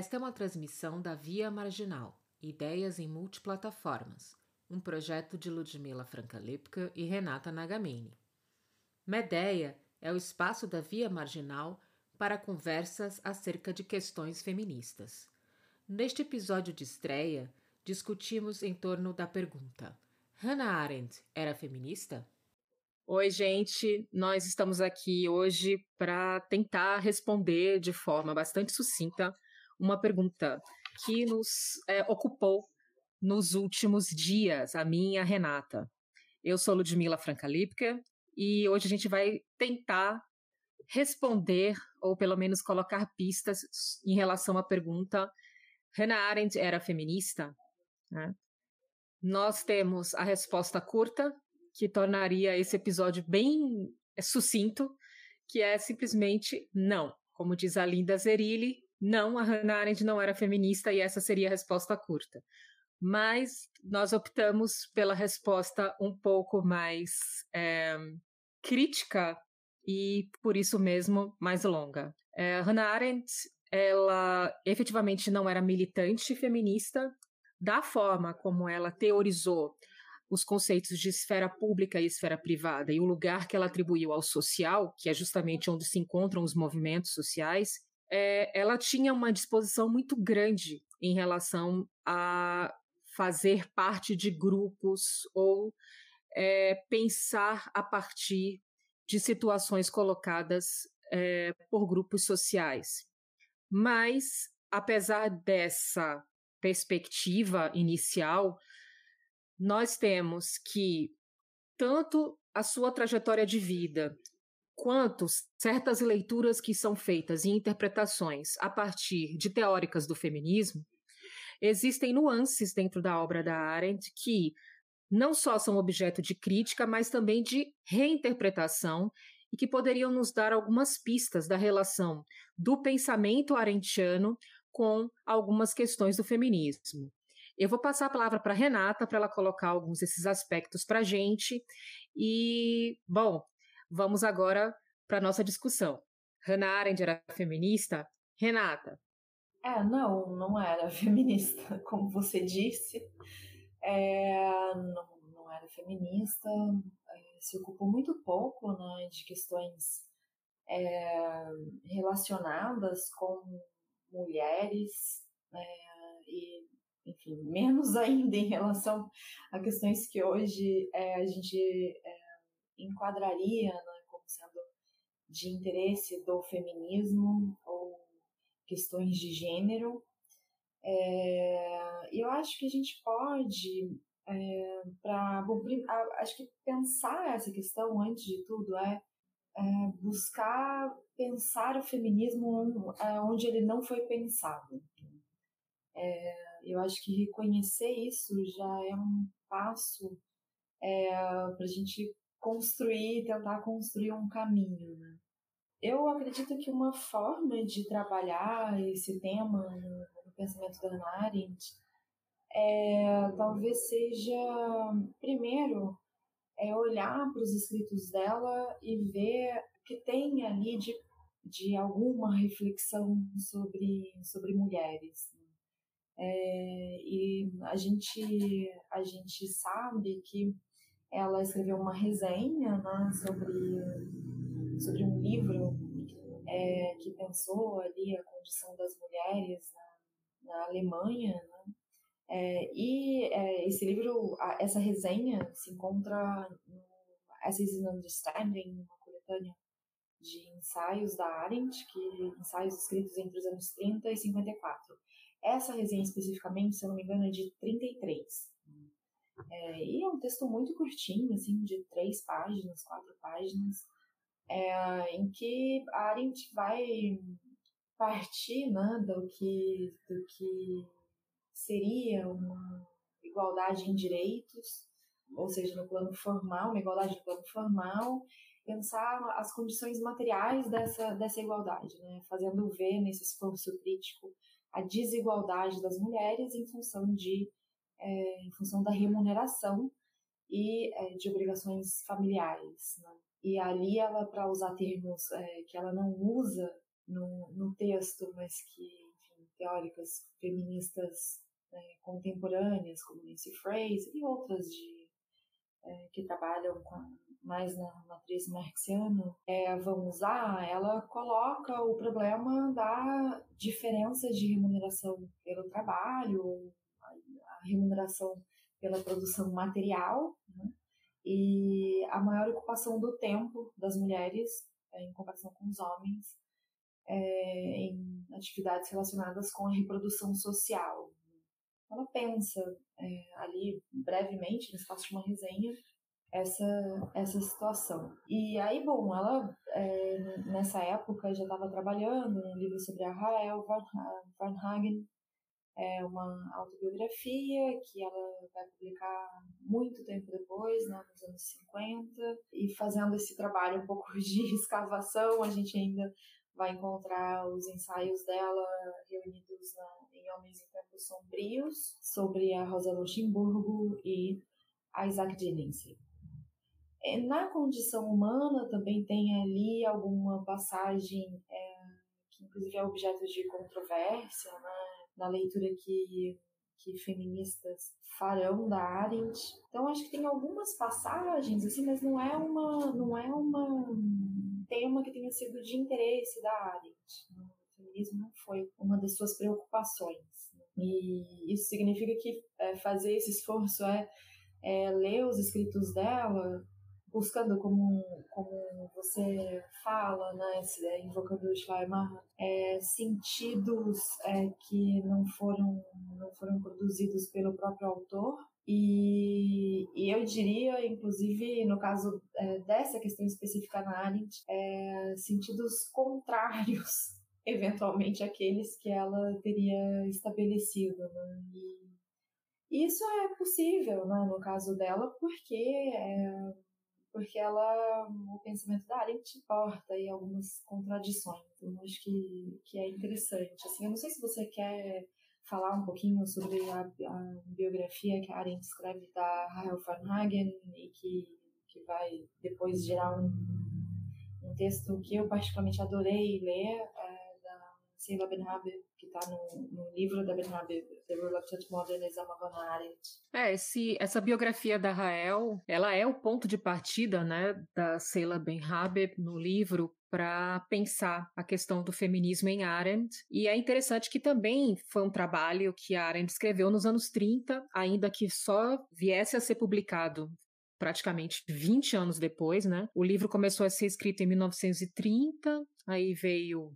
Esta é uma transmissão da Via Marginal, Ideias em Multiplataformas, um projeto de Ludmila Franca-Lipka e Renata Nagamini. Medeia é o espaço da Via Marginal para conversas acerca de questões feministas. Neste episódio de estreia, discutimos em torno da pergunta: Hannah Arendt era feminista? Oi, gente. Nós estamos aqui hoje para tentar responder de forma bastante sucinta uma pergunta que nos é, ocupou nos últimos dias, a minha Renata. Eu sou Ludmila Franca-Lipka e hoje a gente vai tentar responder, ou pelo menos colocar pistas em relação à pergunta: Hannah Arendt era feminista? Né? Nós temos a resposta curta, que tornaria esse episódio bem sucinto, que é simplesmente não. Como diz a Linda Zerilli, não, a Hannah Arendt não era feminista e essa seria a resposta curta. Mas nós optamos pela resposta um pouco mais é, crítica e, por isso mesmo, mais longa. É, Hannah Arendt, ela efetivamente não era militante feminista, da forma como ela teorizou os conceitos de esfera pública e esfera privada e o lugar que ela atribuiu ao social, que é justamente onde se encontram os movimentos sociais, é, ela tinha uma disposição muito grande em relação a fazer parte de grupos ou é, pensar a partir de situações colocadas é, por grupos sociais. Mas, apesar dessa perspectiva inicial, nós temos que tanto a sua trajetória de vida quanto certas leituras que são feitas e interpretações a partir de teóricas do feminismo, existem nuances dentro da obra da Arendt que não só são objeto de crítica, mas também de reinterpretação e que poderiam nos dar algumas pistas da relação do pensamento arendtiano com algumas questões do feminismo. Eu vou passar a palavra para Renata para ela colocar alguns desses aspectos para a gente. E, bom, vamos agora para a nossa discussão. Hannah Arendt era feminista? Renata. É, não, não era feminista, como você disse. É, não, não era feminista, é, se ocupou muito pouco né, de questões é, relacionadas com mulheres é, e enfim, menos ainda em relação a questões que hoje é, a gente é, enquadraria né, como sendo de interesse do feminismo ou questões de gênero. É, eu acho que a gente pode, é, para acho que pensar essa questão antes de tudo é, é buscar pensar o feminismo onde ele não foi pensado. É, eu acho que reconhecer isso já é um passo é, para a gente construir, tentar construir um caminho. Né? Eu acredito que uma forma de trabalhar esse tema no, no pensamento da Hannah Arendt é, talvez seja, primeiro, é olhar para os escritos dela e ver que tem ali de, de alguma reflexão sobre, sobre mulheres. É, e a gente, a gente sabe que ela escreveu uma resenha né, sobre, sobre um livro é, que pensou ali a condição das mulheres na, na Alemanha. Né? É, e é, esse livro, essa resenha se encontra no Essays in Understanding, uma coletânea de ensaios da Arendt, que ensaios escritos entre os anos 30 e 54. Essa resenha especificamente, se eu não me engano, é de 33. É, e é um texto muito curtinho, assim, de três páginas, quatro páginas, é, em que a Arendt vai partir né, do, que, do que seria uma igualdade em direitos, ou seja, no plano formal, uma igualdade no plano formal, pensar as condições materiais dessa, dessa igualdade, né, fazendo ver nesse esforço crítico a desigualdade das mulheres em função de é, em função da remuneração e é, de obrigações familiares. Né? E ali ela, para usar termos é, que ela não usa no, no texto, mas que enfim, teóricas feministas né, contemporâneas, como Nancy Fraser e outras de, é, que trabalham com, mais na matriz marxiana, é, vão usar, ela coloca o problema da diferença de remuneração pelo trabalho, remuneração pela produção material, né, e a maior ocupação do tempo das mulheres é, em comparação com os homens é, em atividades relacionadas com a reprodução social. Ela pensa é, ali brevemente, no espaço de uma resenha, essa, essa situação. E aí, bom, ela é, nessa época já estava trabalhando num livro sobre a Rael Varnhagen, é uma autobiografia que ela vai publicar muito tempo depois, né, nos anos 50, e fazendo esse trabalho um pouco de escavação, a gente ainda vai encontrar os ensaios dela reunidos na, em Homens em Tempos Sombrios, sobre a Rosa Luxemburgo e a Isaac Dennings. É, na condição humana também tem ali alguma passagem é, que inclusive é objeto de controvérsia, né? Na leitura que, que feministas farão da Arendt. Então acho que tem algumas passagens assim, mas não é uma não é uma um tema que tenha sido de interesse da Arendt. O feminismo não foi uma das suas preocupações. E isso significa que é, fazer esse esforço é, é ler os escritos dela buscando como, como você fala, né, é, invocando o Schleimer, é, sentidos é, que não foram, não foram produzidos pelo próprio autor. E, e eu diria, inclusive, no caso é, dessa questão específica na Arendt, é, sentidos contrários, eventualmente, àqueles que ela teria estabelecido. Né? E isso é possível, né, no caso dela, porque é, porque ela, o pensamento da Arendt importa e algumas contradições. Eu acho que, que é interessante. Assim, eu não sei se você quer falar um pouquinho sobre a, a biografia que a Arendt escreve da Rahel Farnhagen e que, que vai depois gerar um, um texto que eu particularmente adorei ler, é, da Sheila Benhaber, que está no, no, livro da Benhaber, The Reluctant Modernism of Hannah Arendt. É, esse, essa biografia da Rael, ela é o ponto de partida, né, da Sheila Benhaber no livro para pensar a questão do feminismo em Arendt. E é interessante que também foi um trabalho que Arendt escreveu nos anos 30, ainda que só viesse a ser publicado praticamente 20 anos depois, né? O livro começou a ser escrito em 1930, aí veio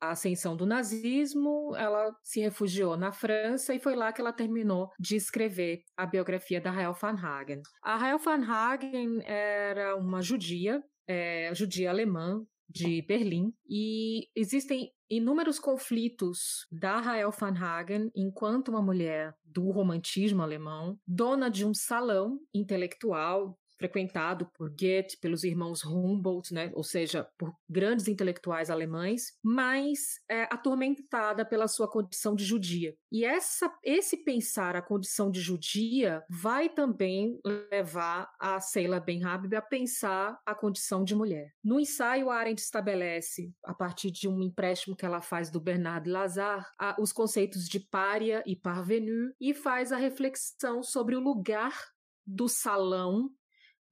a ascensão do nazismo, ela se refugiou na França e foi lá que ela terminou de escrever a biografia da Rael van Hagen. A Rael van Hagen era uma judia, é, judia alemã de Berlim e existem inúmeros conflitos da Rael van Hagen enquanto uma mulher do romantismo alemão, dona de um salão intelectual frequentado por Goethe, pelos irmãos Humboldt, né, ou seja, por grandes intelectuais alemães, mas é, atormentada pela sua condição de judia. E essa, esse pensar a condição de judia vai também levar a Sheila Ben-Habib a pensar a condição de mulher. No ensaio, Arendt estabelece, a partir de um empréstimo que ela faz do Bernard Lazare, a, os conceitos de pária e parvenu e faz a reflexão sobre o lugar do salão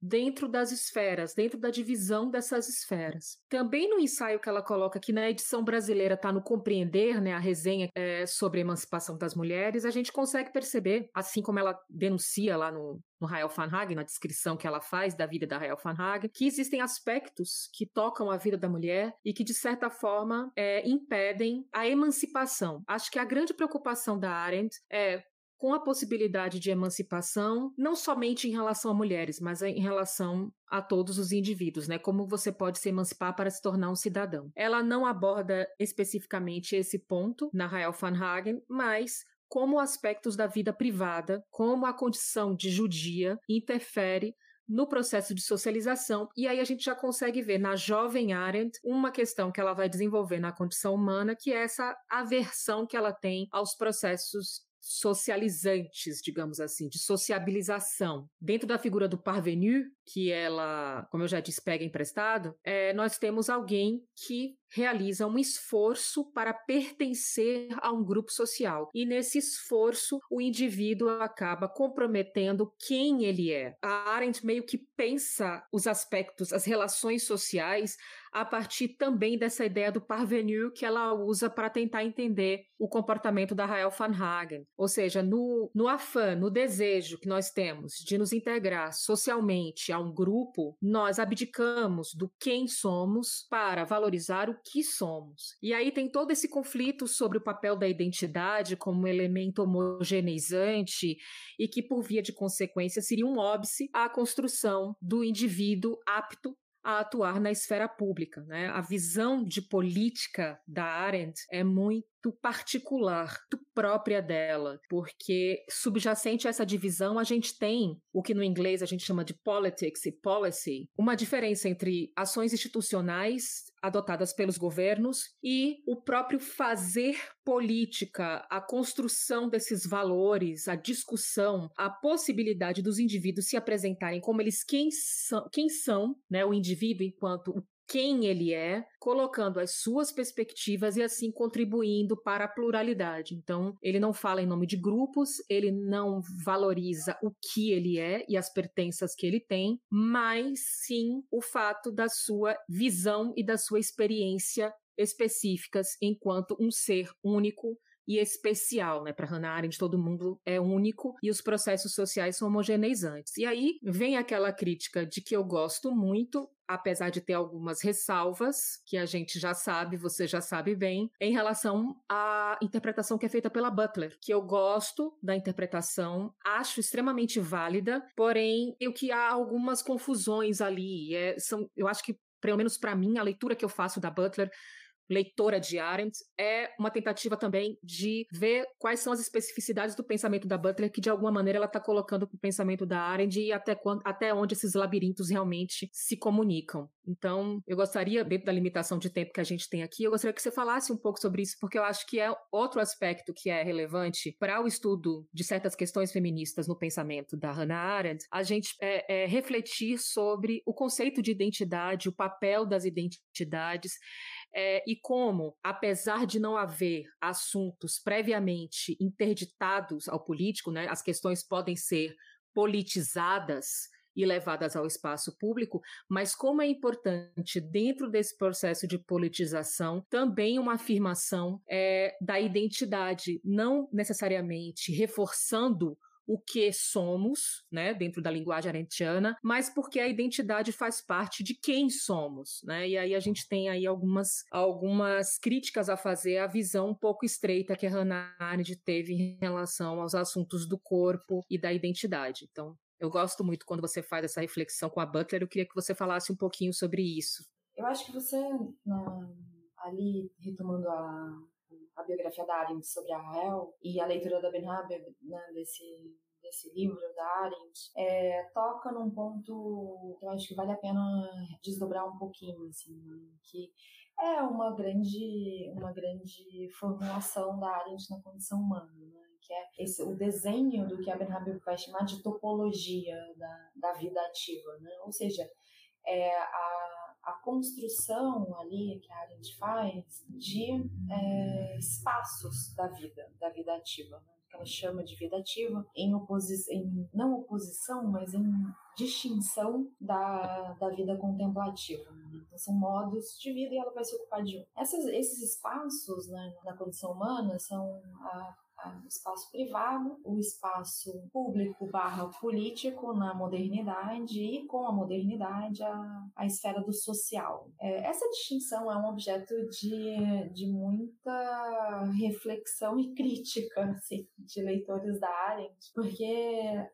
dentro das esferas, dentro da divisão dessas esferas. Também no ensaio que ela coloca aqui na edição brasileira, está no Compreender, né, a resenha é, sobre a emancipação das mulheres, a gente consegue perceber, assim como ela denuncia lá no, no Rael van Hagen, na descrição que ela faz da vida da Rael van Hagen, que existem aspectos que tocam a vida da mulher e que, de certa forma, é, impedem a emancipação. Acho que a grande preocupação da Arendt é com a possibilidade de emancipação, não somente em relação a mulheres, mas em relação a todos os indivíduos, né? Como você pode se emancipar para se tornar um cidadão. Ela não aborda especificamente esse ponto na Rael van Hagen, mas como aspectos da vida privada, como a condição de judia interfere no processo de socialização, e aí a gente já consegue ver na jovem Arendt uma questão que ela vai desenvolver na condição humana, que é essa aversão que ela tem aos processos socializantes, digamos assim, de sociabilização. Dentro da figura do parvenu, que ela, como eu já disse, pega emprestado, é, nós temos alguém que realiza um esforço para pertencer a um grupo social. E nesse esforço, o indivíduo acaba comprometendo quem ele é. A Arendt meio que pensa os aspectos, as relações sociais a partir também dessa ideia do parvenu que ela usa para tentar entender o comportamento da Rael van Hagen. Ou seja, no, no afã, no desejo que nós temos de nos integrar socialmente a um grupo, nós abdicamos do quem somos para valorizar o que somos. E aí tem todo esse conflito sobre o papel da identidade como elemento homogeneizante e que, por via de consequência, seria um óbice à construção do indivíduo apto a atuar na esfera pública. Né? A visão de política da Arendt é muito particular, muito própria dela, porque subjacente a essa divisão a gente tem o que no inglês a gente chama de politics e policy, uma diferença entre ações institucionais adotadas pelos governos e o próprio fazer política, a construção desses valores, a discussão, a possibilidade dos indivíduos se apresentarem como eles quem são, quem são né, o indivíduo enquanto o quem ele é, colocando as suas perspectivas e assim contribuindo para a pluralidade. Então, ele não fala em nome de grupos, ele não valoriza o que ele é e as pertenças que ele tem, mas sim o fato da sua visão e da sua experiência específicas enquanto um ser único e especial, né? Para Hannah Arendt, todo mundo é único e os processos sociais são homogeneizantes. E aí vem aquela crítica de que eu gosto muito, apesar de ter algumas ressalvas, que a gente já sabe, você já sabe bem, em relação à interpretação que é feita pela Butler, que eu gosto da interpretação, acho extremamente válida, porém, eu que há algumas confusões ali. É, são, eu acho que, pelo menos para mim, a leitura que eu faço da Butler leitora de Arendt, é uma tentativa também de ver quais são as especificidades do pensamento da Butler, que de alguma maneira ela está colocando o pensamento da Arendt e até, quando, até onde esses labirintos realmente se comunicam. Então, eu gostaria, dentro da limitação de tempo que a gente tem aqui, eu gostaria que você falasse um pouco sobre isso, porque eu acho que é outro aspecto que é relevante para o estudo de certas questões feministas no pensamento da Hannah Arendt, a gente é, é refletir sobre o conceito de identidade, o papel das identidades, é, e como, apesar de não haver assuntos previamente interditados ao político, né, as questões podem ser politizadas e levadas ao espaço público, mas como é importante dentro desse processo de politização também uma afirmação é, da identidade, não necessariamente reforçando o que somos, né, dentro da linguagem arendtiana, mas porque a identidade faz parte de quem somos, né? E aí a gente tem aí algumas, algumas críticas a fazer à visão um pouco estreita que a Hannah Arendt teve em relação aos assuntos do corpo e da identidade. Então, eu gosto muito quando você faz essa reflexão com a Butler. Eu queria que você falasse um pouquinho sobre isso. Eu acho que você, na, ali retomando a, a biografia da Arendt sobre a Rael e a leitura da Ben Haber, né, desse, desse livro da Arendt, é, toca num ponto que eu acho que vale a pena desdobrar um pouquinho, assim, que é uma grande, uma grande formulação da Arendt na condição humana, né? que é esse, o desenho do que a Ben Habib vai chamar de topologia da, da vida ativa, né? ou seja, é a a construção ali que a Arendt faz de é, espaços da vida, da vida ativa, né? que ela chama de vida ativa, em, em não oposição, mas em distinção da, da vida contemplativa. Né? Então, são modos de vida e ela vai se ocupar de um. Essas, esses espaços né, na condição humana são a o espaço privado, o espaço público barra político na modernidade e com a modernidade a, a esfera do social. É, essa distinção é um objeto de, de muita reflexão e crítica assim, de leitores da Arendt, porque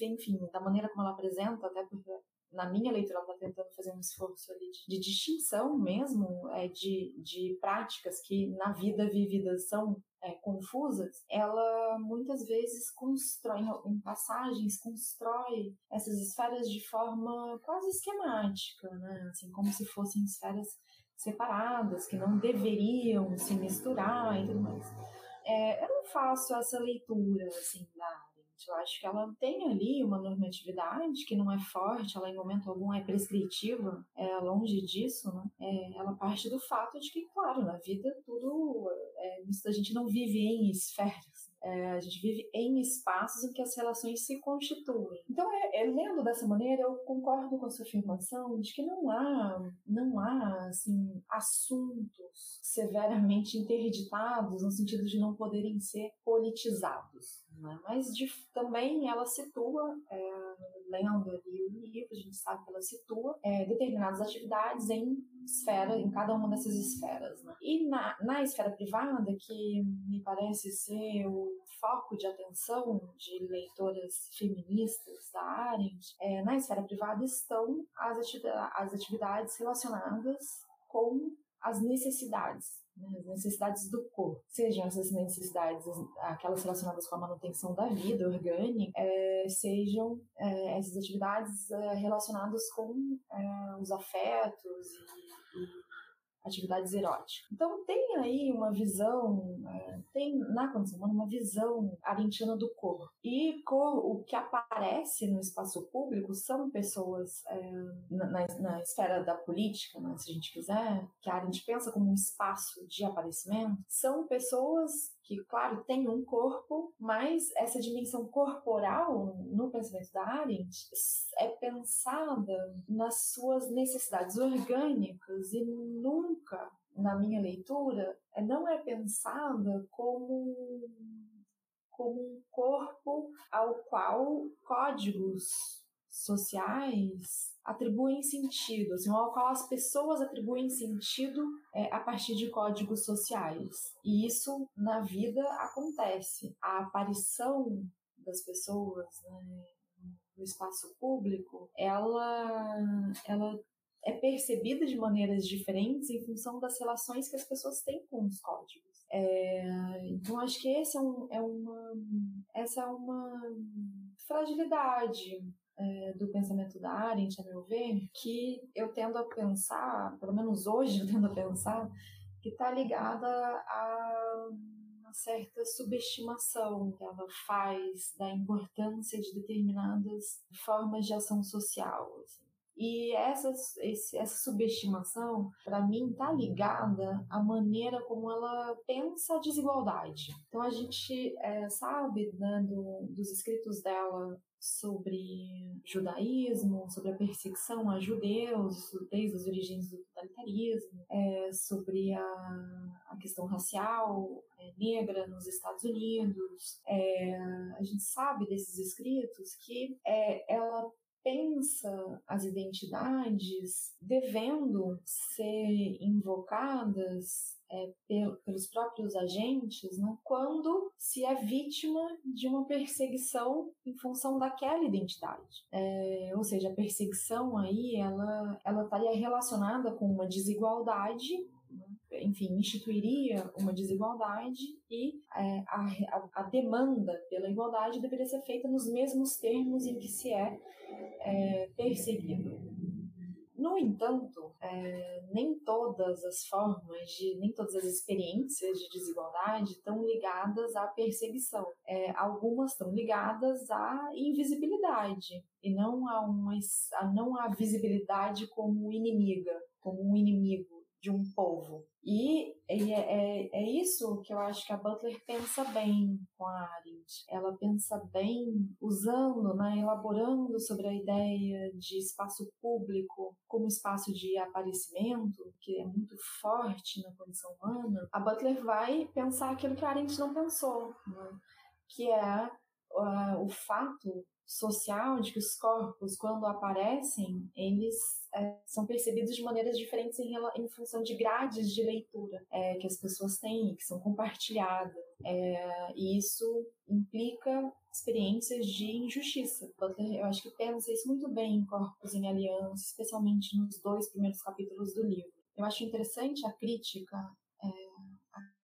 enfim, da maneira como ela apresenta, até porque na minha leitura, ela está tentando fazer um esforço ali de, de distinção mesmo é, de, de práticas que na vida vivida são é, confusas, ela muitas vezes constrói, em passagens, constrói essas esferas de forma quase esquemática, né? Assim, como se fossem esferas separadas, que não deveriam se misturar e tudo mais. É, eu não faço essa leitura, assim, da Eu acho que ela tem ali uma normatividade que não é forte, ela em momento algum é prescritiva, é longe disso, né? É, ela parte do fato de que, claro, na vida tudo, é, a gente não vive em esferas, é, a gente vive em espaços em que as relações se constituem. Então, é, é, lendo dessa maneira, eu concordo com a sua afirmação de que não há, não há assim, assuntos severamente interditados no sentido de não poderem ser politizados. Né? Mas de, também ela situa, é, lendo ali o livro, a gente sabe que ela situa é, determinadas atividades em esfera, em cada uma dessas esferas. Né? E na, na esfera privada, que me parece ser o foco de atenção de leitoras feministas da Arendt, é, na esfera privada estão as, atividades, as atividades relacionadas com as necessidades né, as necessidades do corpo, sejam essas necessidades aquelas relacionadas com a manutenção da vida orgânica, é, sejam é, essas atividades é, relacionadas com é, os afetos e, e atividades eróticas. Então tem aí uma visão, é, tem na condição humana uma visão arentiana do corpo. E o que aparece no espaço público são pessoas é, na, na, esfera da política, né, se a gente quiser, que a Arendt pensa como um espaço de aparecimento, são pessoas que, claro, tem um corpo, mas essa dimensão corporal no pensamento da Arendt é pensada nas suas necessidades orgânicas e nunca, na minha leitura, não é pensada como como um corpo ao qual códigos sociais atribuem sentido, assim, ao qual as pessoas atribuem sentido é, a partir de códigos sociais. E isso na vida acontece. A aparição das pessoas né, no espaço público, ela, ela é percebida de maneiras diferentes em função das relações que as pessoas têm com os códigos. É, então acho que esse é, um, é uma, essa é uma fragilidade é, do pensamento da Arendt, a meu ver, que eu tendo a pensar, pelo menos hoje eu tendo a pensar, que está ligada a uma certa subestimação que ela faz da importância de determinadas formas de ação social. Assim. E essa, essa subestimação, para mim, está ligada à maneira como ela pensa a desigualdade. Então, a gente é, sabe né, do, dos escritos dela sobre judaísmo, sobre a perseguição a judeus desde as origens do totalitarismo, é, sobre a, a questão racial é, negra nos Estados Unidos. É, a gente sabe desses escritos que é, ela pensa as identidades devendo ser invocadas é, pelos próprios agentes, né, quando se é vítima de uma perseguição em função daquela identidade. É, ou seja, a perseguição aí ela, ela estaria relacionada com uma desigualdade enfim, instituiria uma desigualdade e é, a, a, demanda pela igualdade deveria ser feita nos mesmos termos em que se é, é perseguido. No entanto, é, nem todas as formas de, nem todas as experiências de desigualdade estão ligadas à perseguição. É, algumas estão ligadas à invisibilidade e não a, uma, a não à visibilidade como inimiga, como um inimigo de um povo. E, e é, é, é, isso que eu acho que a Butler pensa bem com a Arendt. Ela pensa bem usando, né, elaborando sobre a ideia de espaço público como espaço de aparecimento, que é muito forte na condição humana. A Butler vai pensar aquilo que a Arendt não pensou, né, que é uh, o fato social de que os corpos, quando aparecem, eles é, são percebidos de maneiras diferentes em, em função de grades de leitura é, que as pessoas têm, que são compartilhadas. É, e isso implica experiências de injustiça. eu acho que pensa isso muito bem em Corpos em Aliança, especialmente nos dois primeiros capítulos do livro. Eu acho interessante a crítica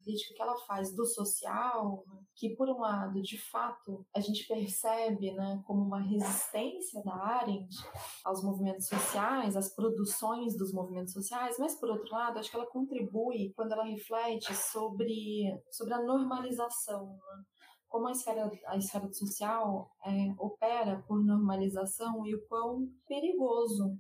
crítica que ela faz do social, que por um lado, de fato, a gente percebe, né, como uma resistência da Arendt aos movimentos sociais, às produções dos movimentos sociais, mas por outro lado, acho que ela contribui quando ela reflete sobre sobre a normalização, né? como a esfera, a esfera social é, opera por normalização e o quão perigoso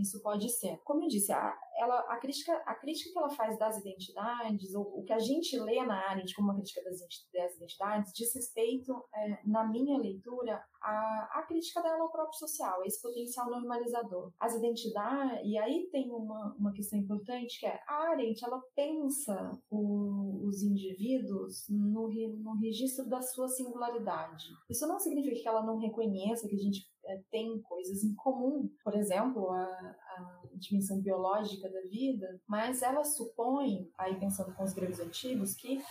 isso pode ser. Como eu disse, a, ela, a, crítica, a crítica que ela faz das identidades, o, que a gente lê na área de como uma crítica das, das identidades, diz respeito, é, na minha leitura, a, a crítica dela ao próprio social, esse potencial normalizador. As identidades, e aí tem uma, uma questão importante que é a Arendt, ela pensa o, os indivíduos no, no registro da sua singularidade. Isso não significa que ela não reconheça que a gente é, tem coisas em comum, por exemplo, a, a dimensão biológica da vida, mas ela supõe, aí pensando com os gregos antigos, que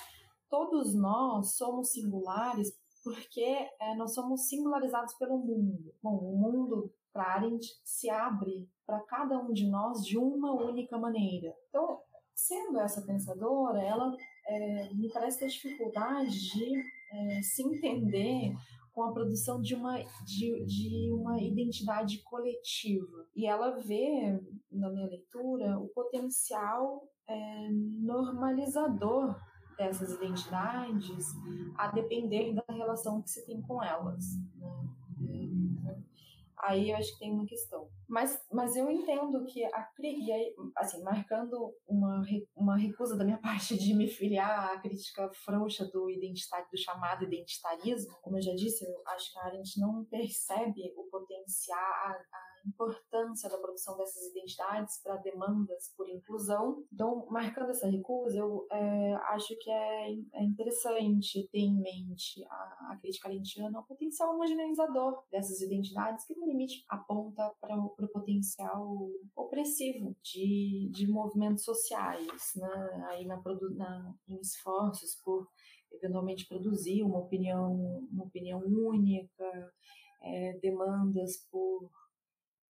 todos nós somos singulares porque é, nós somos singularizados pelo mundo. Bom, o mundo para Arendt se abre para cada um de nós de uma única maneira. Então, sendo essa pensadora, ela é, me parece ter dificuldade de é, se entender com a produção de uma, de, de uma identidade coletiva. E ela vê, na minha leitura, o potencial é, normalizador dessas identidades a depender da relação que se tem com elas. Né? Aí eu acho que tem uma questão. Mas, mas eu entendo que a e aí, assim, marcando uma, uma recusa da minha parte de me filiar à crítica frouxa do identitário, do chamado identitarismo, como eu já disse, eu acho que a Arendt não percebe o potencial, a, a importância da produção dessas identidades para demandas por inclusão. Então, marcando essa recusa, eu é, acho que é, é, interessante ter em mente a, a crítica arentiana o potencial homogeneizador dessas identidades, que no limite aponta para o potencial opressivo de, de movimentos sociais, né? aí na, na, em esforços por eventualmente produzir uma opinião, uma opinião única, é, demandas por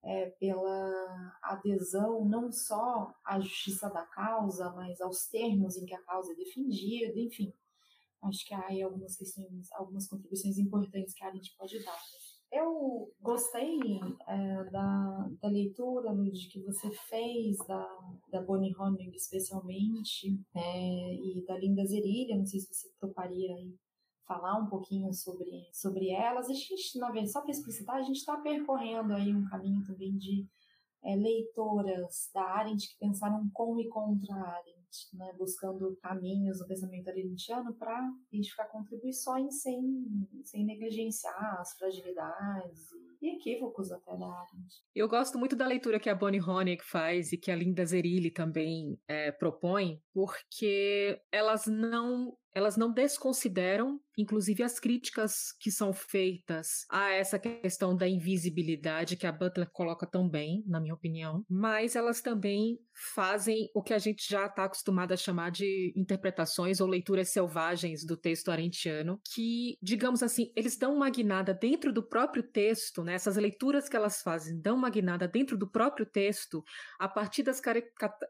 é, pela adesão não só à justiça da causa, mas aos termos em que a causa é defendida, enfim. Acho que há aí algumas questões, algumas contribuições importantes que a gente pode dar. Eu gostei é, da, da leitura, Luiz, que você fez, da, da Bonnie Honig especialmente, é, e da Linda Zerilha, não sei se você toparia aí falar um pouquinho sobre, sobre elas. A gente, na verdade, só para explicitar, a gente está percorrendo aí um caminho também de é, leitoras da Arendt que pensaram com e contra a Arendt, né, buscando caminhos no pensamento arendtiano para identificar contribuições sem, sem negligenciar as fragilidades e equívocos até da Arendt. Eu gosto muito da leitura que a Bonnie Honeck faz e que a Linda Zerilli também é, propõe, porque elas não elas não desconsideram, inclusive, as críticas que são feitas a essa questão da invisibilidade que a Butler coloca tão bem, na minha opinião, mas elas também fazem o que a gente já está acostumado a chamar de interpretações ou leituras selvagens do texto arentiano, que, digamos assim, eles dão uma guinada dentro do próprio texto, né? essas leituras que elas fazem dão uma guinada dentro do próprio texto, a partir das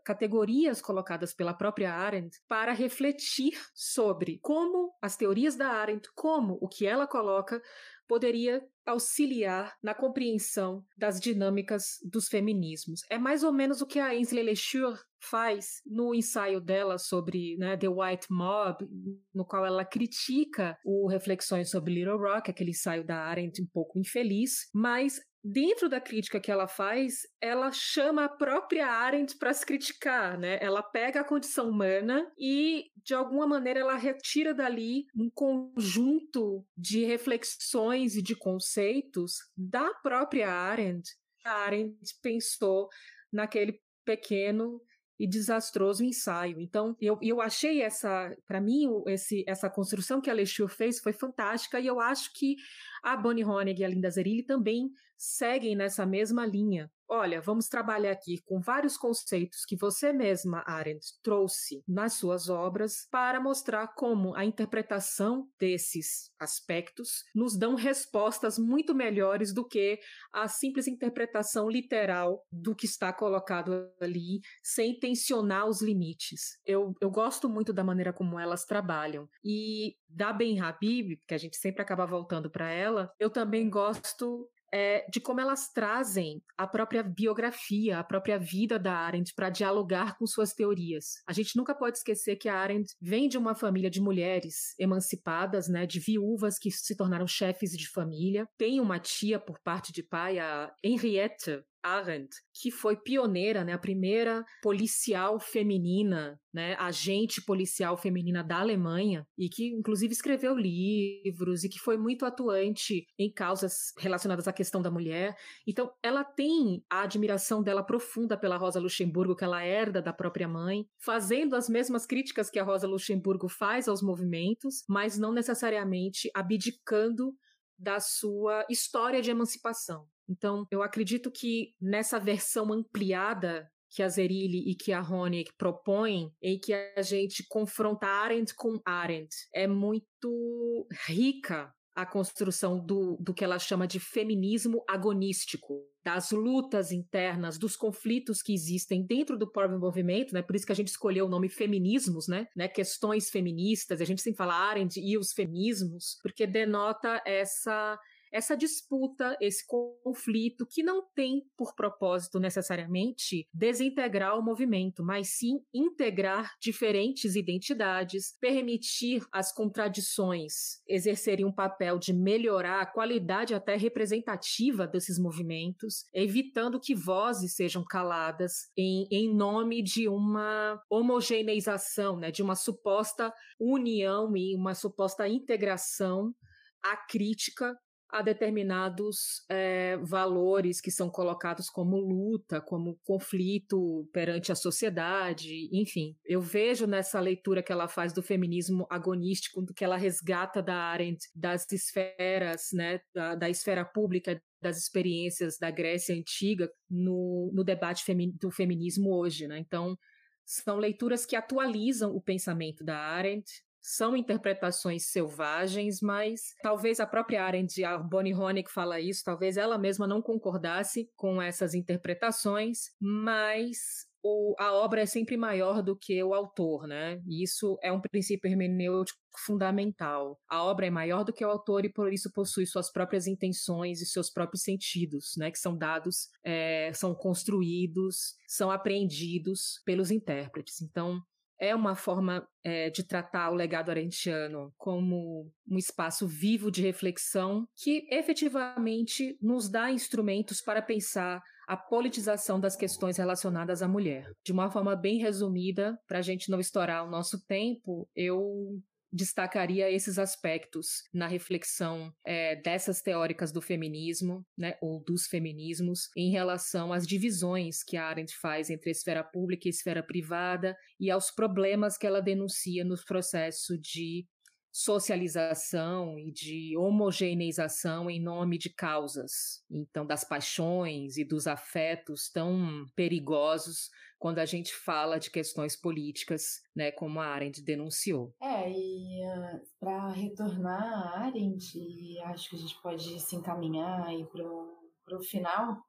categorias colocadas pela própria Arendt, para refletir sobre sobre como as teorias da Arendt, como o que ela coloca, poderia auxiliar na compreensão das dinâmicas dos feminismos. É mais ou menos o que a Ainsley Lesure faz no ensaio dela sobre né, The White Mob, no qual ela critica o Reflexões sobre Little Rock, aquele ensaio da Arendt um pouco infeliz, mas dentro da crítica que ela faz, ela chama a própria Arendt para se criticar, né? Ela pega a condição humana e, de alguma maneira, ela retira dali um conjunto de reflexões e de conceitos da própria Arendt. A Arendt pensou naquele pequeno e desastroso ensaio. Então, eu, eu achei essa, para mim, esse, essa construção que a Alexandre fez foi fantástica e eu acho que a Bonnie Honig e a Linda Zerilli também seguem nessa mesma linha. Olha, vamos trabalhar aqui com vários conceitos que você mesma, Arendt, trouxe nas suas obras para mostrar como a interpretação desses aspectos nos dão respostas muito melhores do que a simples interpretação literal do que está colocado ali, sem tensionar os limites. Eu, eu gosto muito da maneira como elas trabalham. E da Ben Habib, que a gente sempre acaba voltando para ela, eu também gosto é, de como elas trazem a própria biografia, a própria vida da Arendt para dialogar com suas teorias. A gente nunca pode esquecer que a Arendt vem de uma família de mulheres emancipadas, né, de viúvas que se tornaram chefes de família. Tem uma tia por parte de pai, a Henriette, Arendt, que foi pioneira, né, a primeira policial feminina, né, agente policial feminina da Alemanha, e que inclusive escreveu livros e que foi muito atuante em causas relacionadas à questão da mulher. Então, ela tem a admiração dela profunda pela Rosa Luxemburgo, que ela herda da própria mãe, fazendo as mesmas críticas que a Rosa Luxemburgo faz aos movimentos, mas não necessariamente abdicando da sua história de emancipação. Então, eu acredito que nessa versão ampliada que a Zerilli e que a Honeck propõem, em que a gente confronta Arendt com Arendt, é muito rica a construção do, do que ela chama de feminismo agonístico, das lutas internas, dos conflitos que existem dentro do próprio movimento, né? Por isso que a gente escolheu o nome feminismos, né? né? Questões feministas, a gente sempre fala Arendt e os feminismos, porque denota essa essa disputa, esse conflito, que não tem por propósito necessariamente desintegrar o movimento, mas sim integrar diferentes identidades, permitir as contradições exercerem um papel de melhorar a qualidade até representativa desses movimentos, evitando que vozes sejam caladas em, em nome de uma homogeneização, né, de uma suposta união e uma suposta integração à crítica a determinados é, valores que são colocados como luta, como conflito perante a sociedade, enfim. Eu vejo nessa leitura que ela faz do feminismo agonístico, que ela resgata da Arendt, das esferas, né, da, da esfera pública, das experiências da Grécia Antiga no, no debate femi do feminismo hoje, né? Então, são leituras que atualizam o pensamento da Arendt, são interpretações selvagens, mas talvez a própria Arendt, a Bonnie Honeck fala isso, talvez ela mesma não concordasse com essas interpretações, mas o, a obra é sempre maior do que o autor, né? E isso é um princípio hermenêutico fundamental. A obra é maior do que o autor e por isso possui suas próprias intenções e seus próprios sentidos, né? Que são dados, é, são construídos, são apreendidos pelos intérpretes. Então, é uma forma é, de tratar o legado arentiano como um espaço vivo de reflexão que efetivamente nos dá instrumentos para pensar a politização das questões relacionadas à mulher. De uma forma bem resumida, para a gente não estourar o nosso tempo, eu destacaria esses aspectos na reflexão é, dessas teóricas do feminismo, né, ou dos feminismos, em relação às divisões que a Arendt faz entre a esfera pública e a esfera privada e aos problemas que ela denuncia no processo de socialização e de homogeneização em nome de causas, então das paixões e dos afetos tão perigosos quando a gente fala de questões políticas, né, como a Arendt denunciou. É, e uh, ah, para retornar a Arendt, acho que a gente pode se encaminhar aí para o final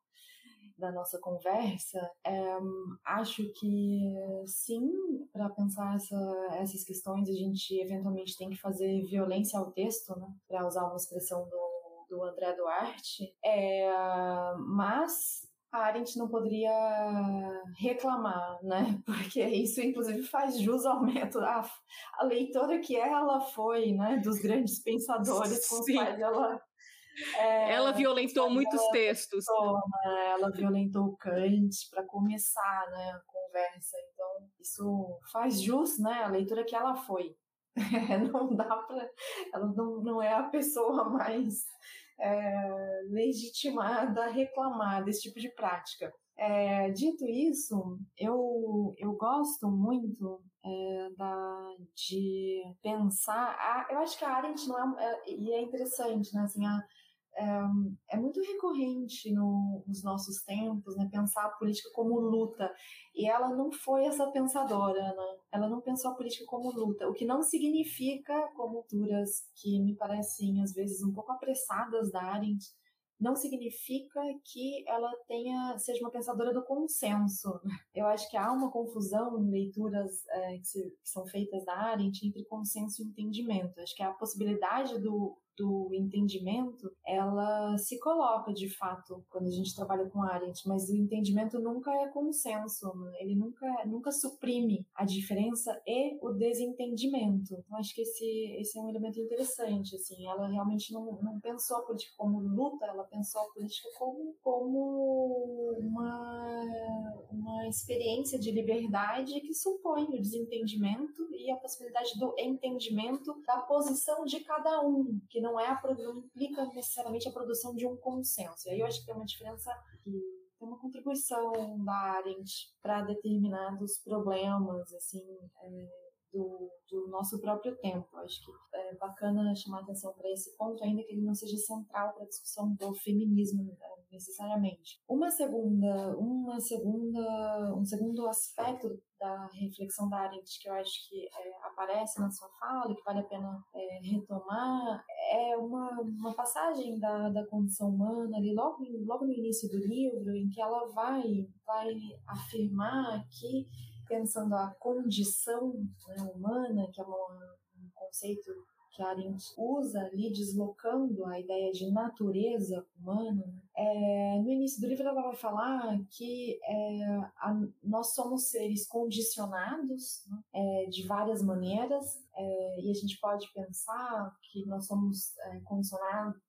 da nossa conversa, é, acho que sim, para pensar essa, essas questões, a gente eventualmente tem que fazer violência ao texto, né, para usar uma expressão do, do André Duarte, é, mas a Arendt não poderia reclamar, né? Porque isso, inclusive, faz jus ao método. A, a leitora que ela foi, né? Dos grandes pensadores com os quais ela. É, ela violentou muitos ela textos. Violentou, né? Ela violentou Kant para começar né, a conversa. Então, isso faz jus, né? A leitura que ela foi. não dá para. Ela não, não é a pessoa mais é, legitimada a reclamar desse tipo de prática. É, dito isso, eu, eu gosto muito é, da, de pensar. A, eu acho que a Arendt não é, é, e é interessante, né? Assim, a, é, é muito recorrente no, nos nossos tempos, né, pensar a política como luta. E ela não foi essa pensadora, né? Ela não pensou a política como luta, o que não significa, como culturas que me parecem às vezes um pouco apressadas da Arendt, não significa que ela tenha seja uma pensadora do consenso. Eu acho que há uma confusão em leituras é, que, se, que, são feitas da Arendt entre consenso e entendimento. Acho que a possibilidade do do entendimento, ela se coloca de fato quando a gente trabalha com Arendt, mas o entendimento nunca é consenso, né? ele nunca, nunca suprime a diferença e o desentendimento. Então acho que esse, esse é um elemento interessante, assim, ela realmente não, não pensou a política como luta, ela pensou a política como, como uma, uma experiência de liberdade que supõe o desentendimento e a possibilidade do entendimento da posição de cada um, que não é a, não implica necessariamente a produção de um consenso. E aí eu acho que tem uma diferença que tem uma contribuição da Arendt para determinados problemas, assim, é, do, do, nosso próprio tempo. Acho que é bacana chamar atenção para esse ponto, ainda que ele não seja central para a discussão do feminismo né, necessariamente. Uma segunda, uma segunda, um segundo aspecto da reflexão da Arendt que eu acho que é, aparece na sua fala, que vale a pena é, retomar, é uma, uma passagem da, da condição humana ali logo, logo no início do livro, em que ela vai, vai afirmar que pensando a condição né, humana, que é um conceito que Arendt usa ali, deslocando a ideia de natureza humana, é, no início do livro ela vai falar que é, a, nós somos seres condicionados né, é, de várias maneiras, é, e a gente pode pensar que nós somos é, condicionadas,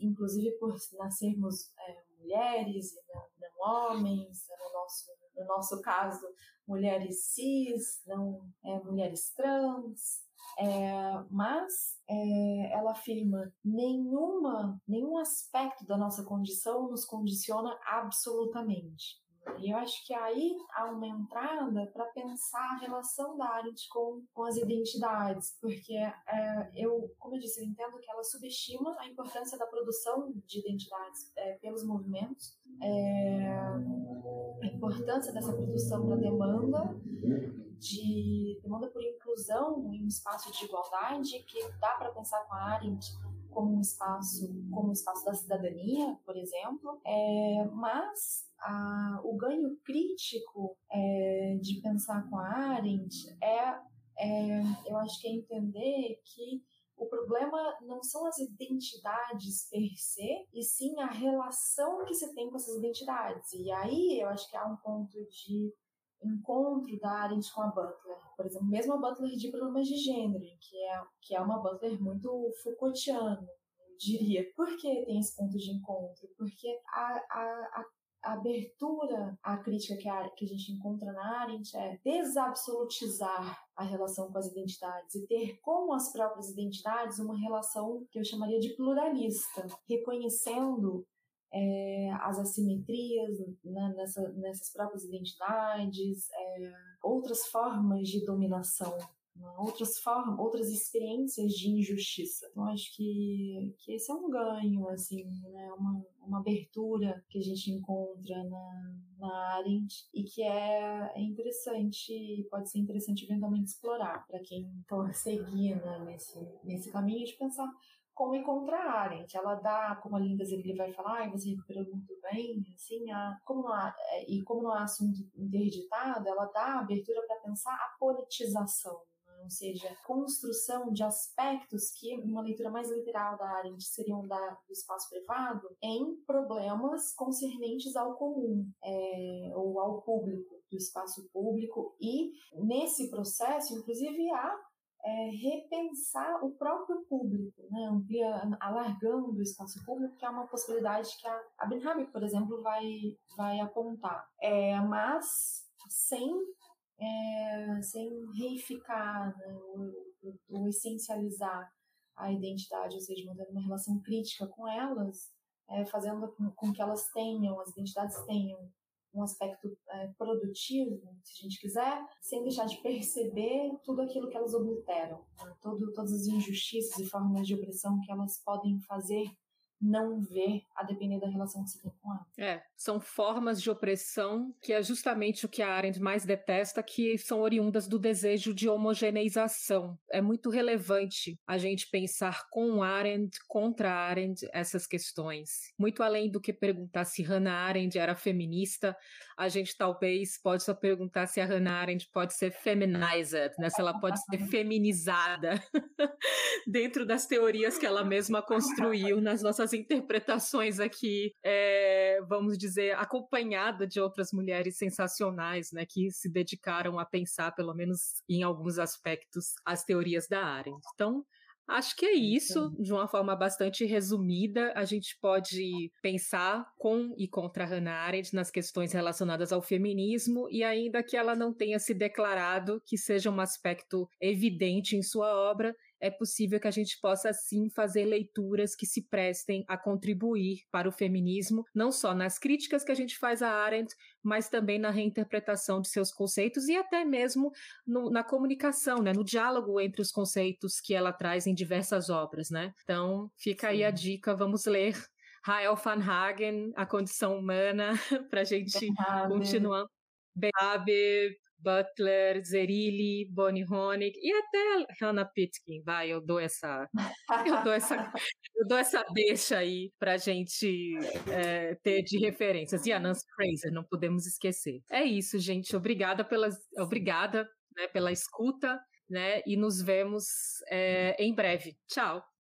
inclusive por nascermos é, mulheres e não, não homens, no nosso, no nosso caso, mulheres cis, não é, mulheres trans, é, mas é, ela afirma nenhuma, nenhum aspecto da nossa condição nos condiciona absolutamente. E eu acho que aí há uma entrada para pensar a relação da Arendt com, com as identidades, porque é, eu, como eu disse, eu entendo que ela subestima a importância da produção de identidades é, pelos movimentos, é, a importância dessa produção para demanda, de demanda por inclusão em um espaço de igualdade, que dá para pensar com a Arendt como um espaço, como um espaço da cidadania, por exemplo, é, mas a, o ganho crítico é, de pensar com a Arendt é, é, eu acho que é entender que o problema não são as identidades per se, e sim a relação que se tem com essas identidades. E aí eu acho que há um ponto de encontro da Arendt com a Butler. Por exemplo, mesmo a Butler de problemas de gênero, que é, que é uma Butler muito Foucaultiana, eu diria. Por que tem esse ponto de encontro? Porque a, a, a abertura à crítica que a, que a gente encontra na Arendt é desabsolutizar a relação com as identidades e ter com as próprias identidades uma relação que eu chamaria de pluralista, reconhecendo é, as assimetrias né, nessa, nessas próprias identidades, é, outras formas de dominação, outras formas, outras experiências de injustiça. Então acho que, que esse é um ganho, assim, né, uma, uma abertura que a gente encontra na, na Arendt e que é, é interessante, pode ser interessante eventualmente explorar para quem for seguir né, nesse, nesse caminho de pensar como encontrar a Arendt. Ela dá, como a Linda ele vai falar, e você recuperou muito bem, assim, a, como não há, é, e como não há assunto interditado, ela dá abertura para pensar a politização? Ou seja, construção de aspectos que, numa leitura mais literal da Arendt, seriam da, do espaço privado, em problemas concernentes ao comum, é, ou ao público, do espaço público, e nesse processo, inclusive, há é, repensar o próprio público, né? Amplia, alargando o espaço público, que é uma possibilidade que a, a por exemplo, vai, vai apontar. É, mas sem, é, sem reificar né? ou, ou, essencializar a identidade, ou seja, mantendo uma relação crítica com elas, é, fazendo com, que elas tenham, as identidades tenham um aspecto é, produtivo, se a gente quiser, sem deixar de perceber tudo aquilo que elas obliteram, né? Todo, todas as injustiças e formas de opressão que elas podem fazer não ver a depender da relação que você tem com ela. É, são formas de opressão que é justamente o que a Arendt mais detesta, que são oriundas do desejo de homogeneização. É muito relevante a gente pensar com Arendt, contra Arendt, essas questões. Muito além do que perguntar se Hannah Arendt era feminista, a gente talvez pode só perguntar se a Hannah Arendt pode ser feminized, né? se ela pode ser feminizada dentro das teorias que ela mesma construiu nas nossas interpretações aqui, é, vamos dizer, acompanhada de outras mulheres sensacionais, né, que se dedicaram a pensar, pelo menos em alguns aspectos, as teorias da Arendt. Então, Acho que é isso, de uma forma bastante resumida. A gente pode pensar com e contra Hannah Arendt nas questões relacionadas ao feminismo, e ainda que ela não tenha se declarado que seja um aspecto evidente em sua obra, é possível que a gente possa sim fazer leituras que se prestem a contribuir para o feminismo, não só nas críticas que a gente faz a Arendt, mas também na reinterpretação de seus conceitos e até mesmo no, na comunicação, né, no diálogo entre os conceitos que ela traz em diversas obras, né? Então, fica sim. aí a dica, vamos ler Rael van Hagen, A Condição Humana, para a gente continuar. Beabe, Butler, Zerilli, Bonnie Honig e até Hannah Pitkin, vai, eu dou essa, eu dou essa, eu dou essa deixa aí para gente é, ter de referências. E a Nancy Fraser, não podemos esquecer. É isso, gente. Obrigada pelas, obrigada né, pela escuta, né? E nos vemos é, em breve. Tchau.